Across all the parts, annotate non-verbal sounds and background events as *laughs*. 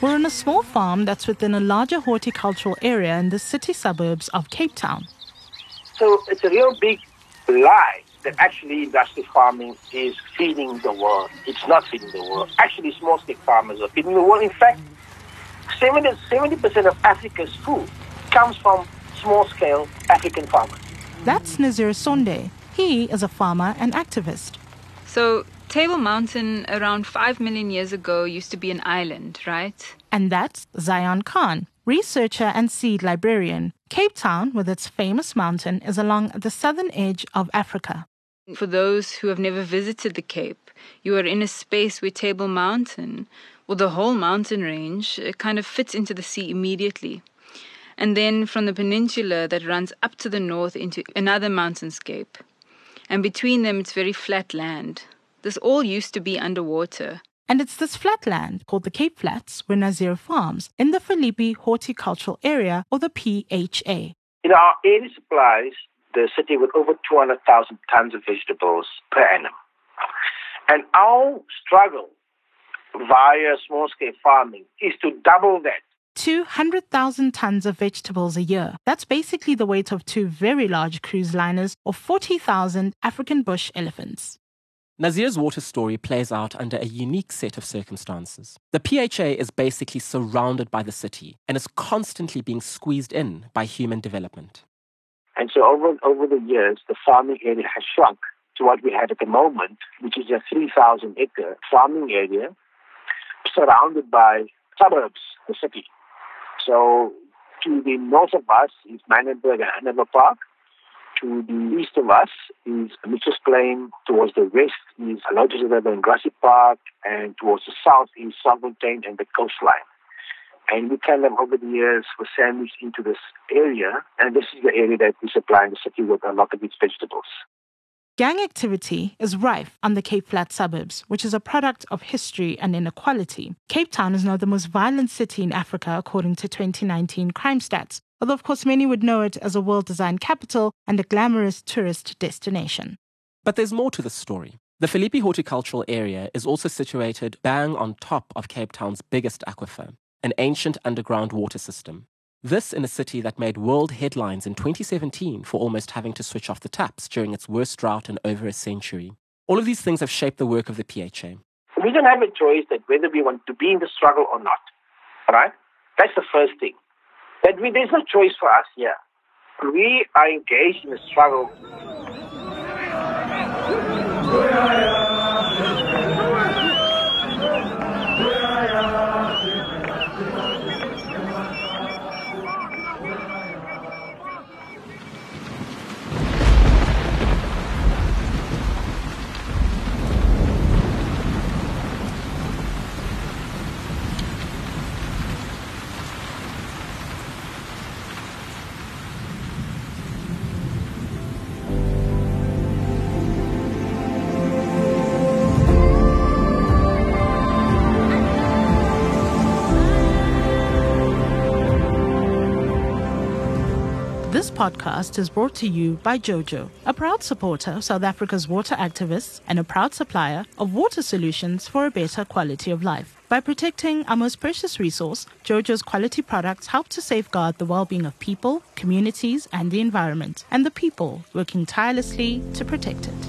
We're on a small farm that's within a larger horticultural area in the city suburbs of Cape Town. So it's a real big lie that actually industrial farming is feeding the world. It's not feeding the world. Actually, small scale farmers are feeding the world. In fact, 70, 70% of Africa's food comes from small scale African farmers. That's Nazir Sonday. He is a farmer and activist. So, Table Mountain around 5 million years ago used to be an island, right? And that's Zayan Khan, researcher and seed librarian. Cape Town, with its famous mountain, is along the southern edge of Africa. For those who have never visited the Cape, you are in a space where Table Mountain, or the whole mountain range, uh, kind of fits into the sea immediately. And then from the peninsula that runs up to the north into another mountainscape. And between them, it's very flat land. This all used to be underwater. And it's this flat land called the Cape Flats where Nazir farms in the Philippi Horticultural Area or the PHA. In our area supplies the city with over 200,000 tons of vegetables per annum. And our struggle via small scale farming is to double that 200,000 tons of vegetables a year. That's basically the weight of two very large cruise liners or 40,000 African bush elephants. Nazir's water story plays out under a unique set of circumstances. The PHA is basically surrounded by the city and is constantly being squeezed in by human development. And so over, over the years, the farming area has shrunk to what we have at the moment, which is a 3,000 acre farming area surrounded by suburbs, the city. So to the north of us is Manenberg and Hanover Park. To the east of us is Mitchell's Plain. Towards the west is Lotus River and Grassy Park. And towards the south is Strandfontein and the coastline. And we kind of, over the years, were sandwiched into this area. And this is the area that we supply the city with a lot of its vegetables. Gang activity is rife on the Cape Flat suburbs, which is a product of history and inequality. Cape Town is now the most violent city in Africa according to 2019 crime stats, although of course many would know it as a world design capital and a glamorous tourist destination. But there's more to the story. The Philippi Horticultural Area is also situated bang on top of Cape Town's biggest aquifer, an ancient underground water system. This in a city that made world headlines in 2017 for almost having to switch off the taps during its worst drought in over a century. All of these things have shaped the work of the PHA. We don't have a choice that whether we want to be in the struggle or not. Right? That's the first thing. That we, there's no choice for us here. We are engaged in a struggle. Podcast is brought to you by JoJo, a proud supporter of South Africa's water activists and a proud supplier of water solutions for a better quality of life. By protecting our most precious resource, JoJo's quality products help to safeguard the well being of people, communities, and the environment, and the people working tirelessly to protect it.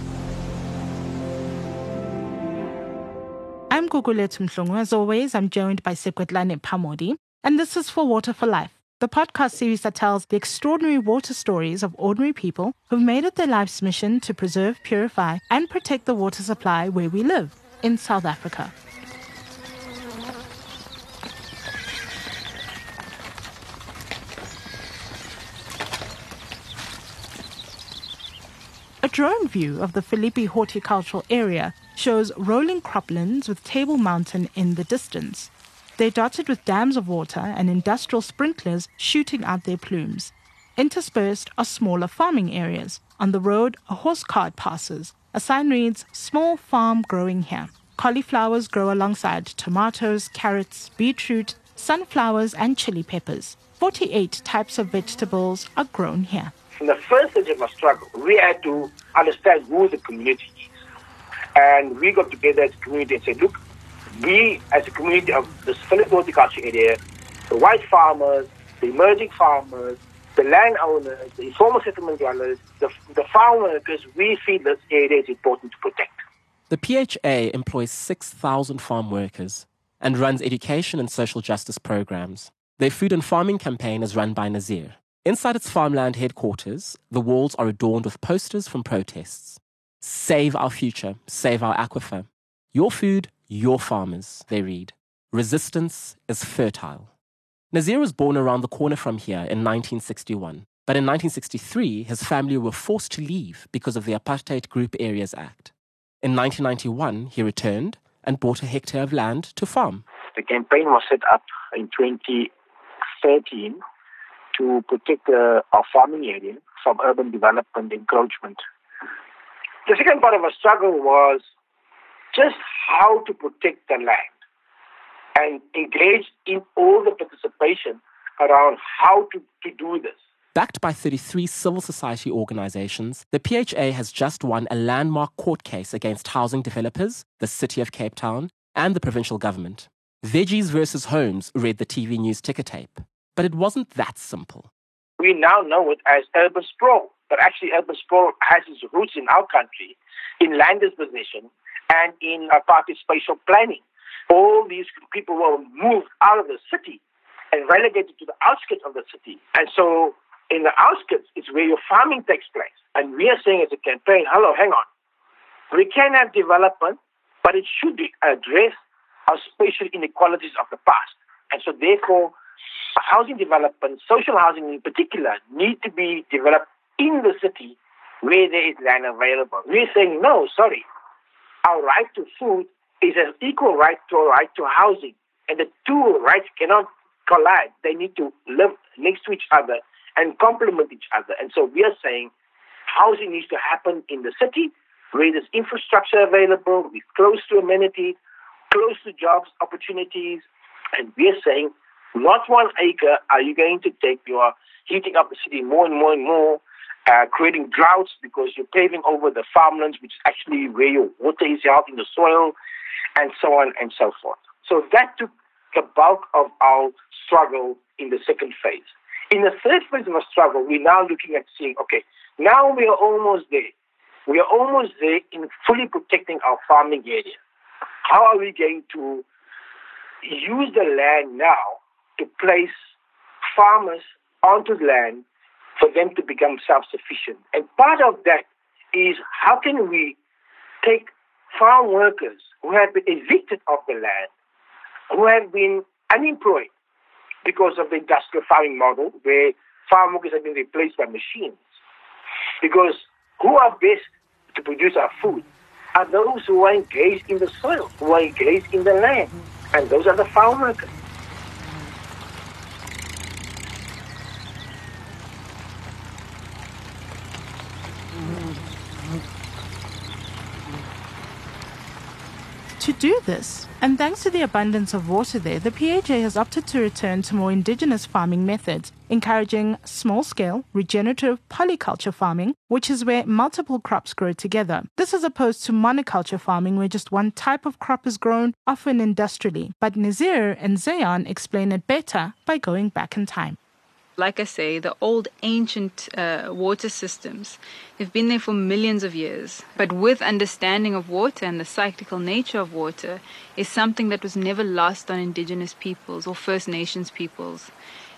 I'm Gugulethu Mhlungu. As always, I'm joined by Sekoetlane Phamodi, and this is For Water for Life the podcast series that tells the extraordinary water stories of ordinary people who've made it their life's mission to preserve, purify, and protect the water supply where we live in South Africa. A drone view of the Philippi horticultural area shows rolling croplands with Table Mountain in the distance. They're dotted with dams of water and industrial sprinklers shooting out their plumes. Interspersed are smaller farming areas. On the road, a horse cart passes. A sign reads, Small farm growing here. Cauliflowers grow alongside tomatoes, carrots, beetroot, sunflowers, and chili peppers. 48 types of vegetables are grown here. From the first stage of our struggle, we had to understand who the community is. And we got together as a community and said, look, we, as a community of this Philippi horticulture area, the white farmers, the emerging farmers, the landowners, the informal settlement dwellers, the, the farm workers, we feel this area is important to protect. The PHA employs 6,000 farm workers and runs education and social justice programs. Their food and farming campaign is run by Nazir. Inside its farmland headquarters, the walls are adorned with posters from protests. Save our future, save our aquifer. Your food, your farmers, they read. Resistance is fertile. Nazir was born around the corner from here in 1961, but in 1963 his family were forced to leave because of the Apartheid Group Areas Act. In 1991, he returned and bought a hectare of land to farm. The campaign was set up in 2013 to protect uh, our farming area from urban development encroachment. The second part of our struggle was just how to protect the land and engage in all the participation around how to, to do this. Backed by 33 civil society organizations, the PHA has just won a landmark court case against housing developers, the City of Cape Town, and the provincial government. Veggies versus Homes read the TV news ticker tape. But it wasn't that simple. We now know it as urban sprawl, but actually urban sprawl has its roots in our country, in land disposition, and in uh, apartheid spatial planning. All these people were moved out of the city and relegated to the outskirts of the city. And so in the outskirts is where your farming takes place. And we are saying as a campaign, hello, hang on. We can have development, but it should address our spatial inequalities of the past. And so therefore, housing development, social housing in particular, need to be developed in the city where there is land available. We're saying, no, sorry. Our right to food is an equal right to a right to housing. And the two rights cannot collide. They need to live next to each other and complement each other. And so we are saying housing needs to happen in the city where there's infrastructure available, we're close to amenities, close to jobs, opportunities. And we are saying not one acre are you going to take. You are heating up the city more and more and more, uh, creating droughts because you're paving over the farmlands, which is actually where your water is out in the soil and so on and so forth. So that took the bulk of our struggle in the second phase. In the third phase of our struggle, we're now looking at seeing, okay, now we are almost there. We are almost there in fully protecting our farming area. How are we going to use the land now to place farmers onto the land for them to become self-sufficient? And part of that is how can we take farm workers who have been evicted of the land, who have been unemployed because of the industrial farming model where farm workers have been replaced by machines. Because who are best to produce our food are those who are engaged in the soil, who are engaged in the land. And those are the farm workers. Do this, and thanks to the abundance of water there, the PHA has opted to return to more indigenous farming methods, encouraging small scale, regenerative polyculture farming, which is where multiple crops grow together. This is opposed to monoculture farming, where just one type of crop is grown, often industrially. But Nazir and Zayan explain it better by going back in time like I say, the old ancient uh, water systems, they've been there for millions of years. But with understanding of water and the cyclical nature of water is something that was never lost on indigenous peoples or First Nations peoples.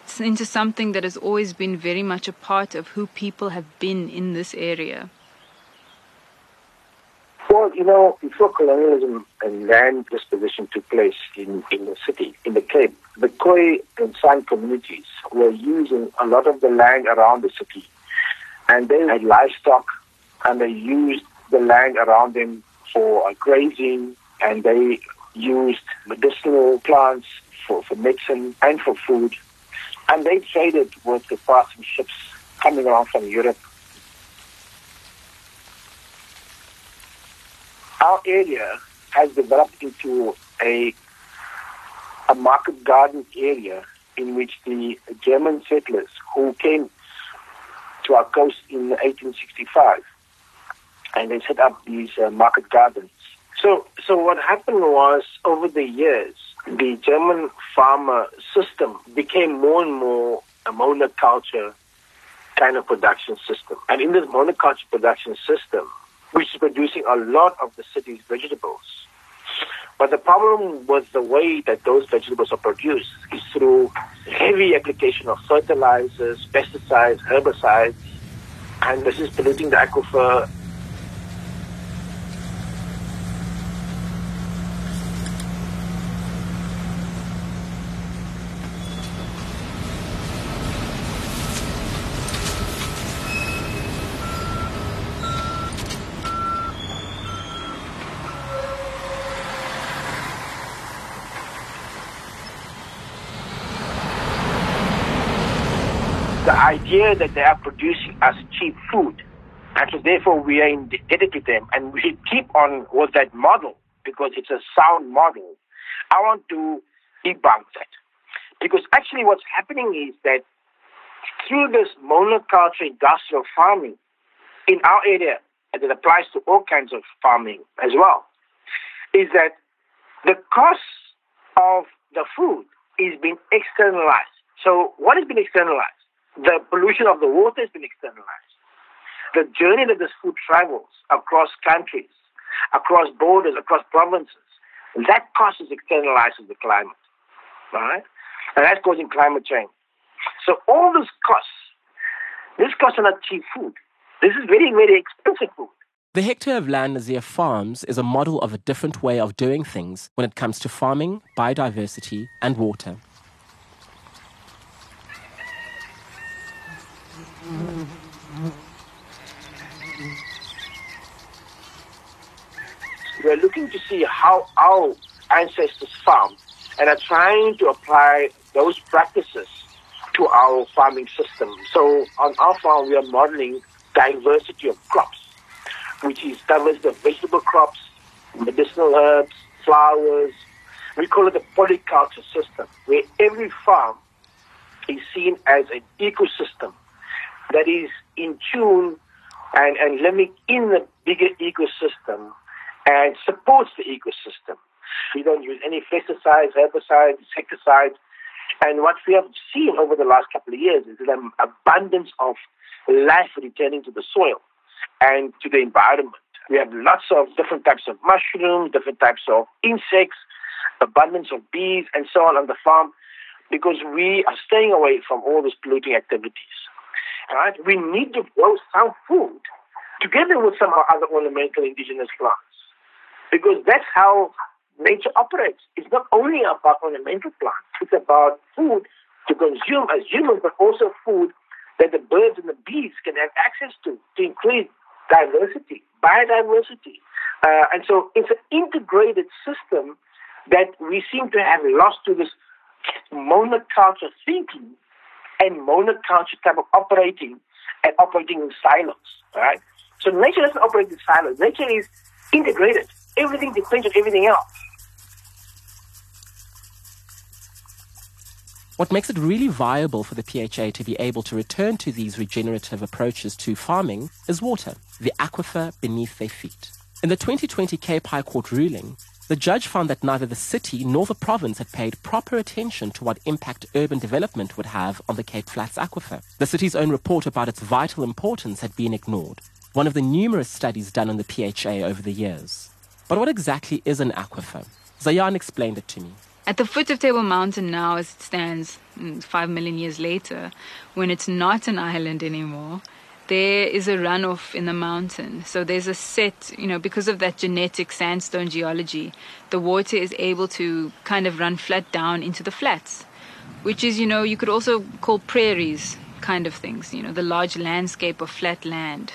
It's into something that has always been very much a part of who people have been in this area. Well, you know, before colonialism and land disposition took place in, in the city, in the Cape, the Khoi and San communities were using a lot of the land around the city. And they had livestock and they used the land around them for grazing and they used medicinal plants for, for medicine and for food. And they traded with the passing ships coming around from Europe our area has developed into a a market garden area in which the German settlers who came to our coast in 1865 and they set up these uh, market gardens So, so what happened was over the years, the German farmer system became more and more a monoculture kind of production system. And in this monoculture production system, which is producing a lot of the city's vegetables, but the problem with the way that those vegetables are produced is through heavy application of fertilizers, pesticides, herbicides, and this is polluting the aquifer that they are producing us cheap food. And so therefore we are indebted to them and we should keep on with that model because it's a sound model. I want to debunk that. Because actually what's happening is that through this monoculture industrial farming in our area, and it applies to all kinds of farming as well, is that the cost of the food is being externalized. So what has been externalized? The pollution of the water has been externalized. The journey that this food travels across countries, across borders, across provinces, that cost is externalized to the climate. Right? And that's causing climate change. So all this costs, this costs are not cheap food. This is very, very expensive food. The hectare of land Nazir farms is a model of a different way of doing things when it comes to farming, biodiversity, and water. We're looking to see how our ancestors farmed and are trying to apply those practices to our farming system. So on our farm, we are modeling diversity of crops, which is diversity of vegetable crops, medicinal herbs, flowers. We call it a polyculture system, where every farm is seen as an ecosystem that is in tune and, and living in the bigger ecosystem and supports the ecosystem. We don't use any pesticides, herbicides, insecticides. And what we have seen over the last couple of years is an abundance of life returning to the soil and to the environment. We have lots of different types of mushrooms, different types of insects, abundance of bees, and so on on the farm because we are staying away from all these polluting activities. Right? We need to grow some food together with some other ornamental indigenous plants because that's how nature operates. It's not only about ornamental plants, it's about food to consume as humans, but also food that the birds and the bees can have access to to increase diversity, biodiversity. Uh, and so it's an integrated system that we seem to have lost to this monoculture thinking and monoculture type of operating and operating in silos, right? So nature doesn't operate in silos. Nature is integrated. Everything depends on everything else. What makes it really viable for the PHA to be able to return to these regenerative approaches to farming is water, the aquifer beneath their feet. In the 2020 Cape High Court ruling, the judge found that neither the city nor the province had paid proper attention to what impact urban development would have on the Cape Flats aquifer. The city's own report about its vital importance had been ignored, one of the numerous studies done on the PHA over the years. But what exactly is an aquifer? Zayan explained it to me. At the foot of Table Mountain now, as it stands mm, five million years later, when it's not an island anymore, there is a runoff in the mountain. So there's a set, you know, because of that genetic sandstone geology, the water is able to kind of run flat down into the flats, which is, you know, you could also call prairies kind of things, you know, the large landscape of flat land.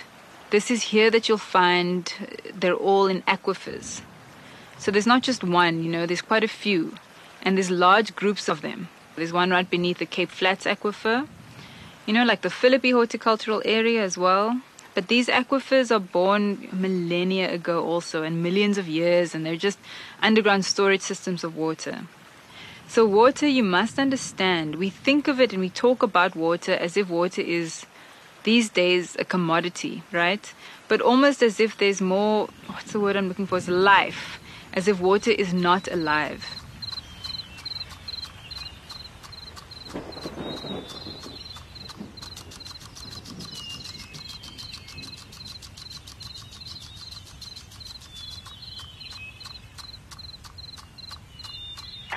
This is here that you'll find they're all in aquifers. So there's not just one, you know, there's quite a few. And there's large groups of them. There's one right beneath the Cape Flats aquifer, you know, like the Philippi horticultural area as well. But these aquifers are born millennia ago also, and millions of years, and they're just underground storage systems of water. So, water, you must understand, we think of it and we talk about water as if water is these days a commodity, right? But almost as if there's more, what's the word I'm looking for? Is life, as if water is not alive.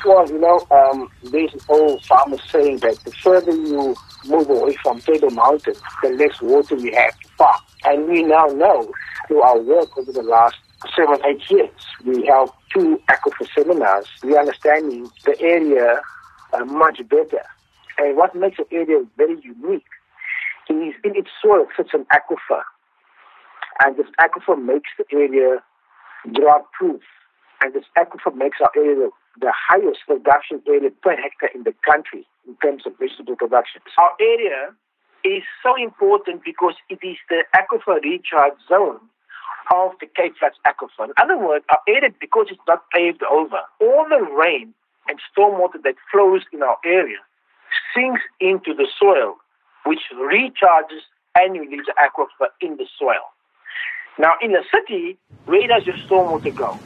Well, you know, um, there's an old farmer saying that the further you move away from Table Mountain, the less water we have to farm. And we now know through our work over the last seven, eight years, we held two aquifer seminars. We are understanding the area uh, much better. And what makes the area very unique is in its soil sits an aquifer. And this aquifer makes the area drought proof. And this aquifer makes our area the highest production area per hectare in the country in terms of vegetable production. Our area is so important because it is the aquifer recharge zone of the Cape Flats aquifer. In other words, our area, because it's not paved over, all the rain and stormwater that flows in our area sinks into the soil, which recharges annually the aquifer in the soil. Now, in the city, where does your stormwater go?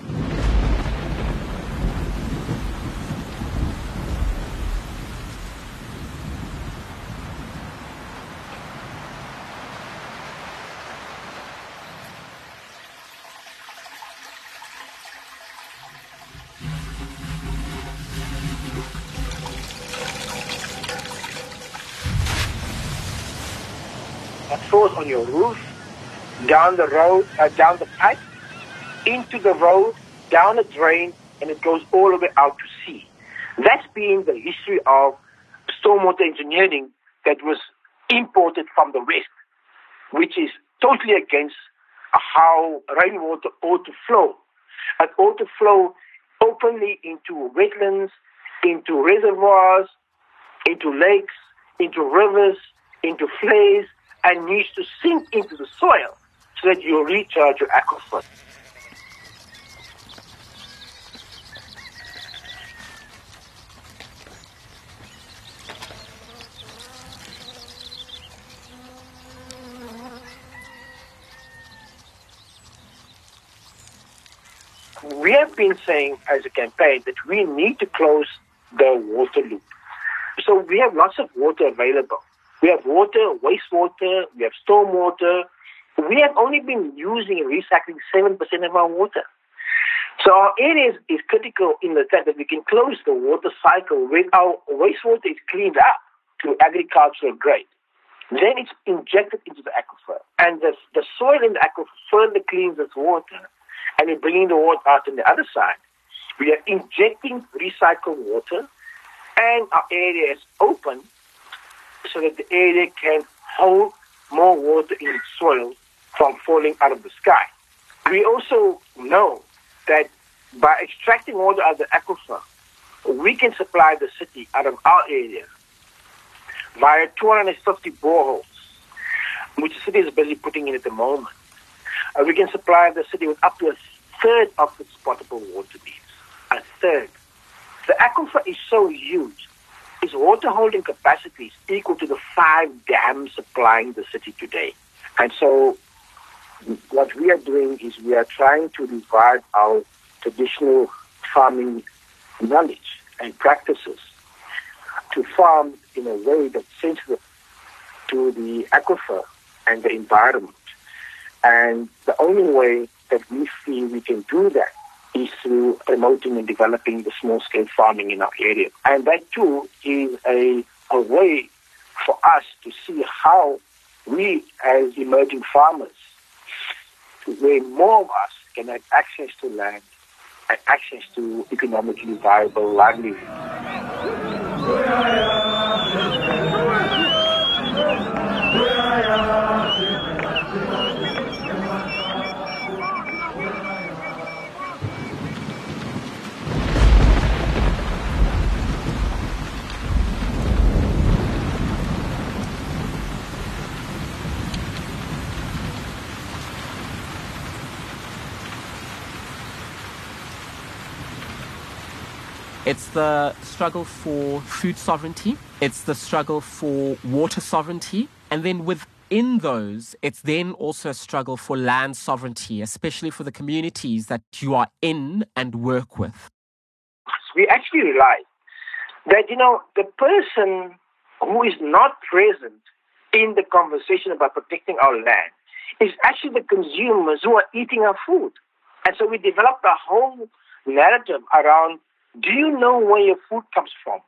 Source on your roof, down the road, uh, down the pipe, into the road, down a drain, and it goes all the way out to sea. That's been the history of stormwater engineering that was imported from the West, which is totally against how rainwater ought to flow. It ought to flow openly into wetlands, into reservoirs, into lakes, into rivers, into vleis, and needs to sink into the soil so that you recharge your aquifer. We have been saying as a campaign that we need to close the water loop. So we have lots of water available. We have water, wastewater, we have stormwater. We have only been using and recycling 7% of our water. So our area is, critical in the fact that we can close the water cycle when our wastewater is cleaned up to agricultural grade. Then it's injected into the aquifer. And the, the soil in the aquifer further cleans its water and it's bringing the water out on the other side. We are injecting recycled water and our area is open so that the area can hold more water in its soil from falling out of the sky. We also know that by extracting water out of the aquifer, we can supply the city out of our area via 250 boreholes, which the city is busy putting in at the moment. Uh, we can supply the city with up to a third of its potable water needs. A third. The aquifer is so huge its water holding capacity is equal to the five dams supplying the city today. And so what we are doing is we are trying to revive our traditional farming knowledge and practices to farm in a way that's sensitive to the aquifer and the environment. And the only way that we feel we can do that is through promoting and developing the small scale farming in our area. And that too is a, a way for us to see how we as emerging farmers, where more of us can have access to land and access to economically viable livelihood. It's the struggle for food sovereignty. It's the struggle for water sovereignty. And then within those, it's then also a struggle for land sovereignty, especially for the communities that you are in and work with. We actually realize that, you know, the person who is not present in the conversation about protecting our land is actually the consumers who are eating our food. And so we developed a whole narrative around do you know where your food comes from?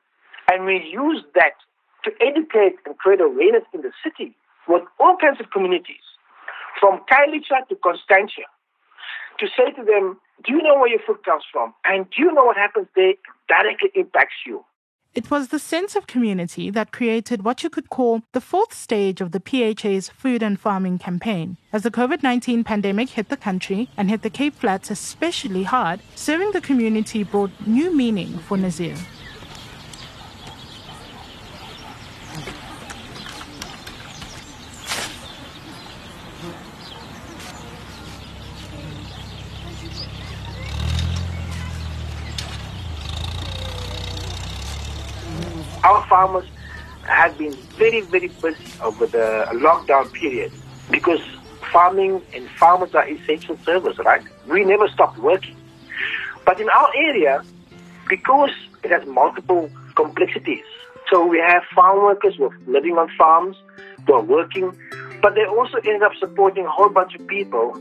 And we use that to educate and create awareness in the city with all kinds of communities, from Khayelitsha to Constantia, to say to them, do you know where your food comes from? And do you know what happens there directly impacts you? It was the sense of community that created what you could call the fourth stage of the PHA's food and farming campaign. As the COVID 19 pandemic hit the country and hit the Cape Flats especially hard, serving the community brought new meaning for Nazir. Farmers have been very, very busy over the lockdown period because farming and farmers are essential service, right? We never stopped working. But in our area, because it has multiple complexities, so we have farm workers who are living on farms, who are working, but they also end up supporting a whole bunch of people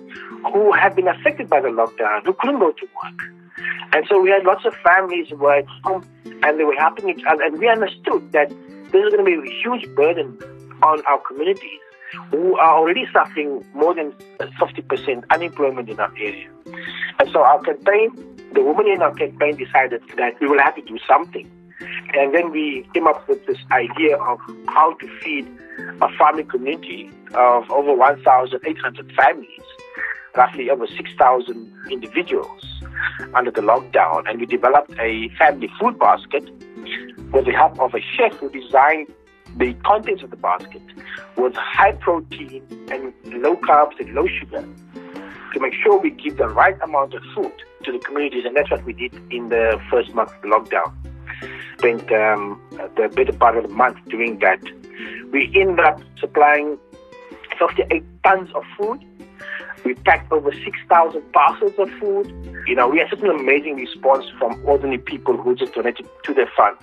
who have been affected by the lockdown, who couldn't go to work. And so we had lots of families who were at home and they were helping each other. And we understood that this is going to be a huge burden on our communities who are already suffering more than 50% unemployment in our area. And so our campaign, the women in our campaign decided that we will have to do something. And then we came up with this idea of how to feed a farming community of over 1,800 families, roughly over 6,000 individuals under the lockdown, and we developed a family food basket with the help of a chef who designed the contents of the basket with high protein and low carbs and low sugar to make sure we give the right amount of food to the communities, and that's what we did in the first month of the lockdown. Spent um, the better part of the month doing that. We ended up supplying 58 tons of food we packed over 6,000 parcels of food. You know, we had such an amazing response from ordinary people who just donated to their fund.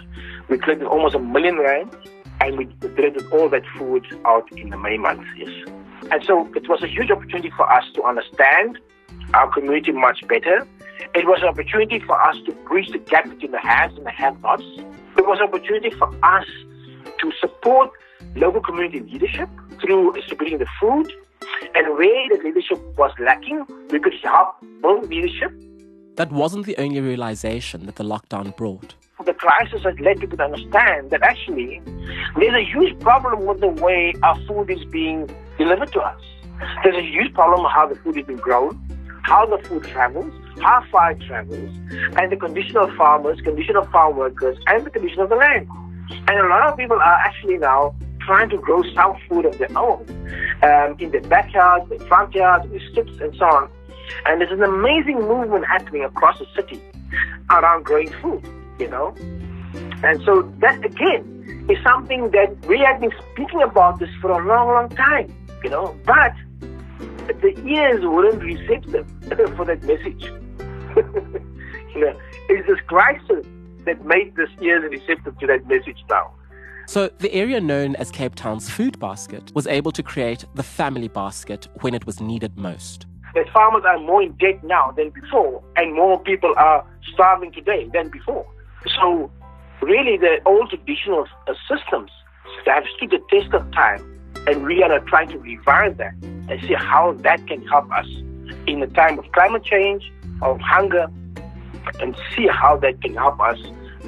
We collected almost a million rand and we distributed all that food out in the May month, yes. And so it was a huge opportunity for us to understand our community much better. It was an opportunity for us to bridge the gap between the haves and the have-nots. It was an opportunity for us to support local community leadership through distributing the food and where the leadership was lacking, we could help build leadership. That wasn't the only realization that the lockdown brought. The crisis has led people to understand that actually there's a huge problem with the way our food is being delivered to us. There's a huge problem with how the food is being grown, how the food travels, how far it travels, and the condition of farmers, condition of farm workers, and the condition of the land. And a lot of people are actually now trying to grow some food of their own um, in their backyards, their front yards, their strips, and so on. And there's an amazing movement happening across the city around growing food, you know. And so that again is something that we have been speaking about this for a long, long time, you know. But the ears weren't receptive *laughs* for that message. *laughs* you know, it's this crisis that made this ears receptive to that message now. So, the area known as Cape Town's food basket was able to create the family basket when it was needed most. The farmers are more in debt now than before, and more people are starving today than before. So, really, the old traditional systems have stood the test of time, and we are trying to revive that and see how that can help us in a time of climate change, of hunger, and see how that can help us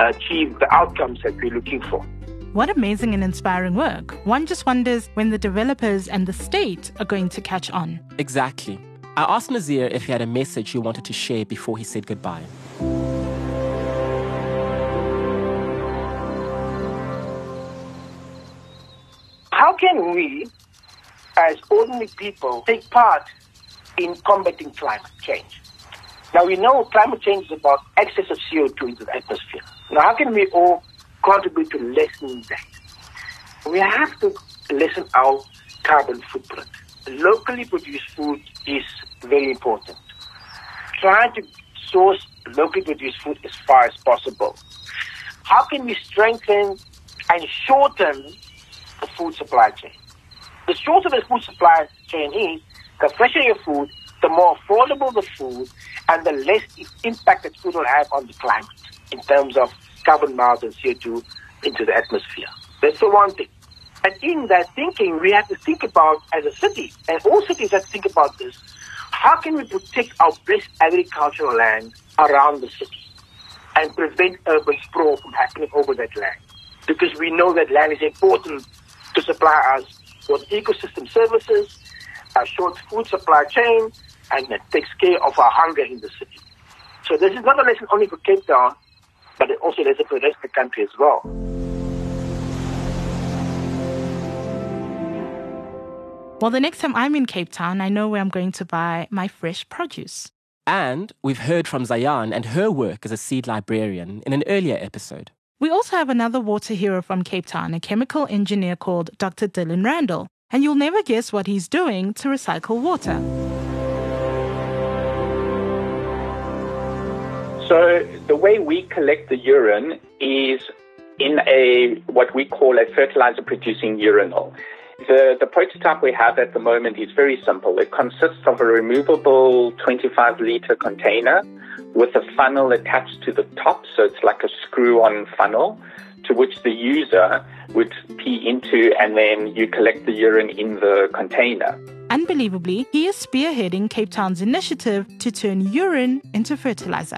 achieve the outcomes that we're looking for. What amazing and inspiring work. One just wonders when the developers and the state are going to catch on. Exactly. I asked Nazir if he had a message he wanted to share before he said goodbye. How can we, as ordinary people, take part in combating climate change? Now, we know climate change is about excess of CO2 into the atmosphere. Now, how can we all contribute to lessening that. We have to lessen our carbon footprint. Locally produced food is very important. Trying to source locally produced food as far as possible. How can we strengthen and shorten the food supply chain? The shorter the food supply chain is, the fresher your food, the more affordable the food, and the less impact that food will have on the climate in terms of carbon miles and CO2 into the atmosphere. That's the one thing. And in that thinking, we have to think about, as a city, and all cities have to think about this, how can we protect our best agricultural land around the city and prevent urban sprawl from happening over that land? Because we know that land is important to supply us with ecosystem services, a short food supply chain, and that takes care of our hunger in the city. So this is not a lesson only for Cape Town, but it also a lesson for the rest of the country as well. Well, the next time I'm in Cape Town, I know where I'm going to buy my fresh produce. And we've heard from Zayan and her work as a seed librarian in an earlier episode. We also have another water hero from Cape Town, a chemical engineer called Dr. Dyllon Randall, and you'll never guess what he's doing to recycle water. So the way we collect the urine is in a what we call a fertilizer producing urinal. The, the prototype we have at the moment is very simple. It consists of a removable 25 liter container with a funnel attached to the top, so it's like a screw on funnel to which the user would pee into, and then you collect the urine in the container. Unbelievably, he is spearheading Cape Town's initiative to turn urine into fertilizer.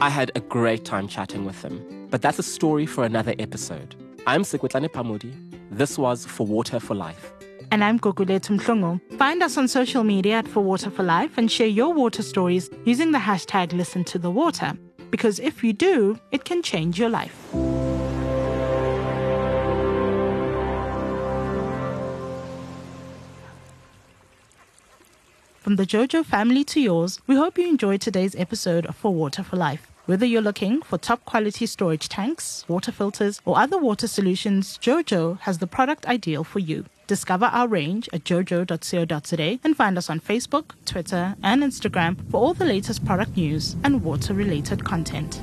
I had a great time chatting with him, but that's a story for another episode. I'm Sekoetlane Phamodi. This was For Water for Life. And I'm Gugulethu Mhlungu. Find us on social media at For Water for Life and share your water stories using the hashtag Listen to the Water. Because if you do, it can change your life. From the JoJo family to yours, we hope you enjoyed today's episode of For Water for Life. Whether you're looking for top quality storage tanks, water filters, or other water solutions, JoJo has the product ideal for you. Discover our range at jojo.co.za and find us on Facebook, Twitter, and Instagram for all the latest product news and water related content.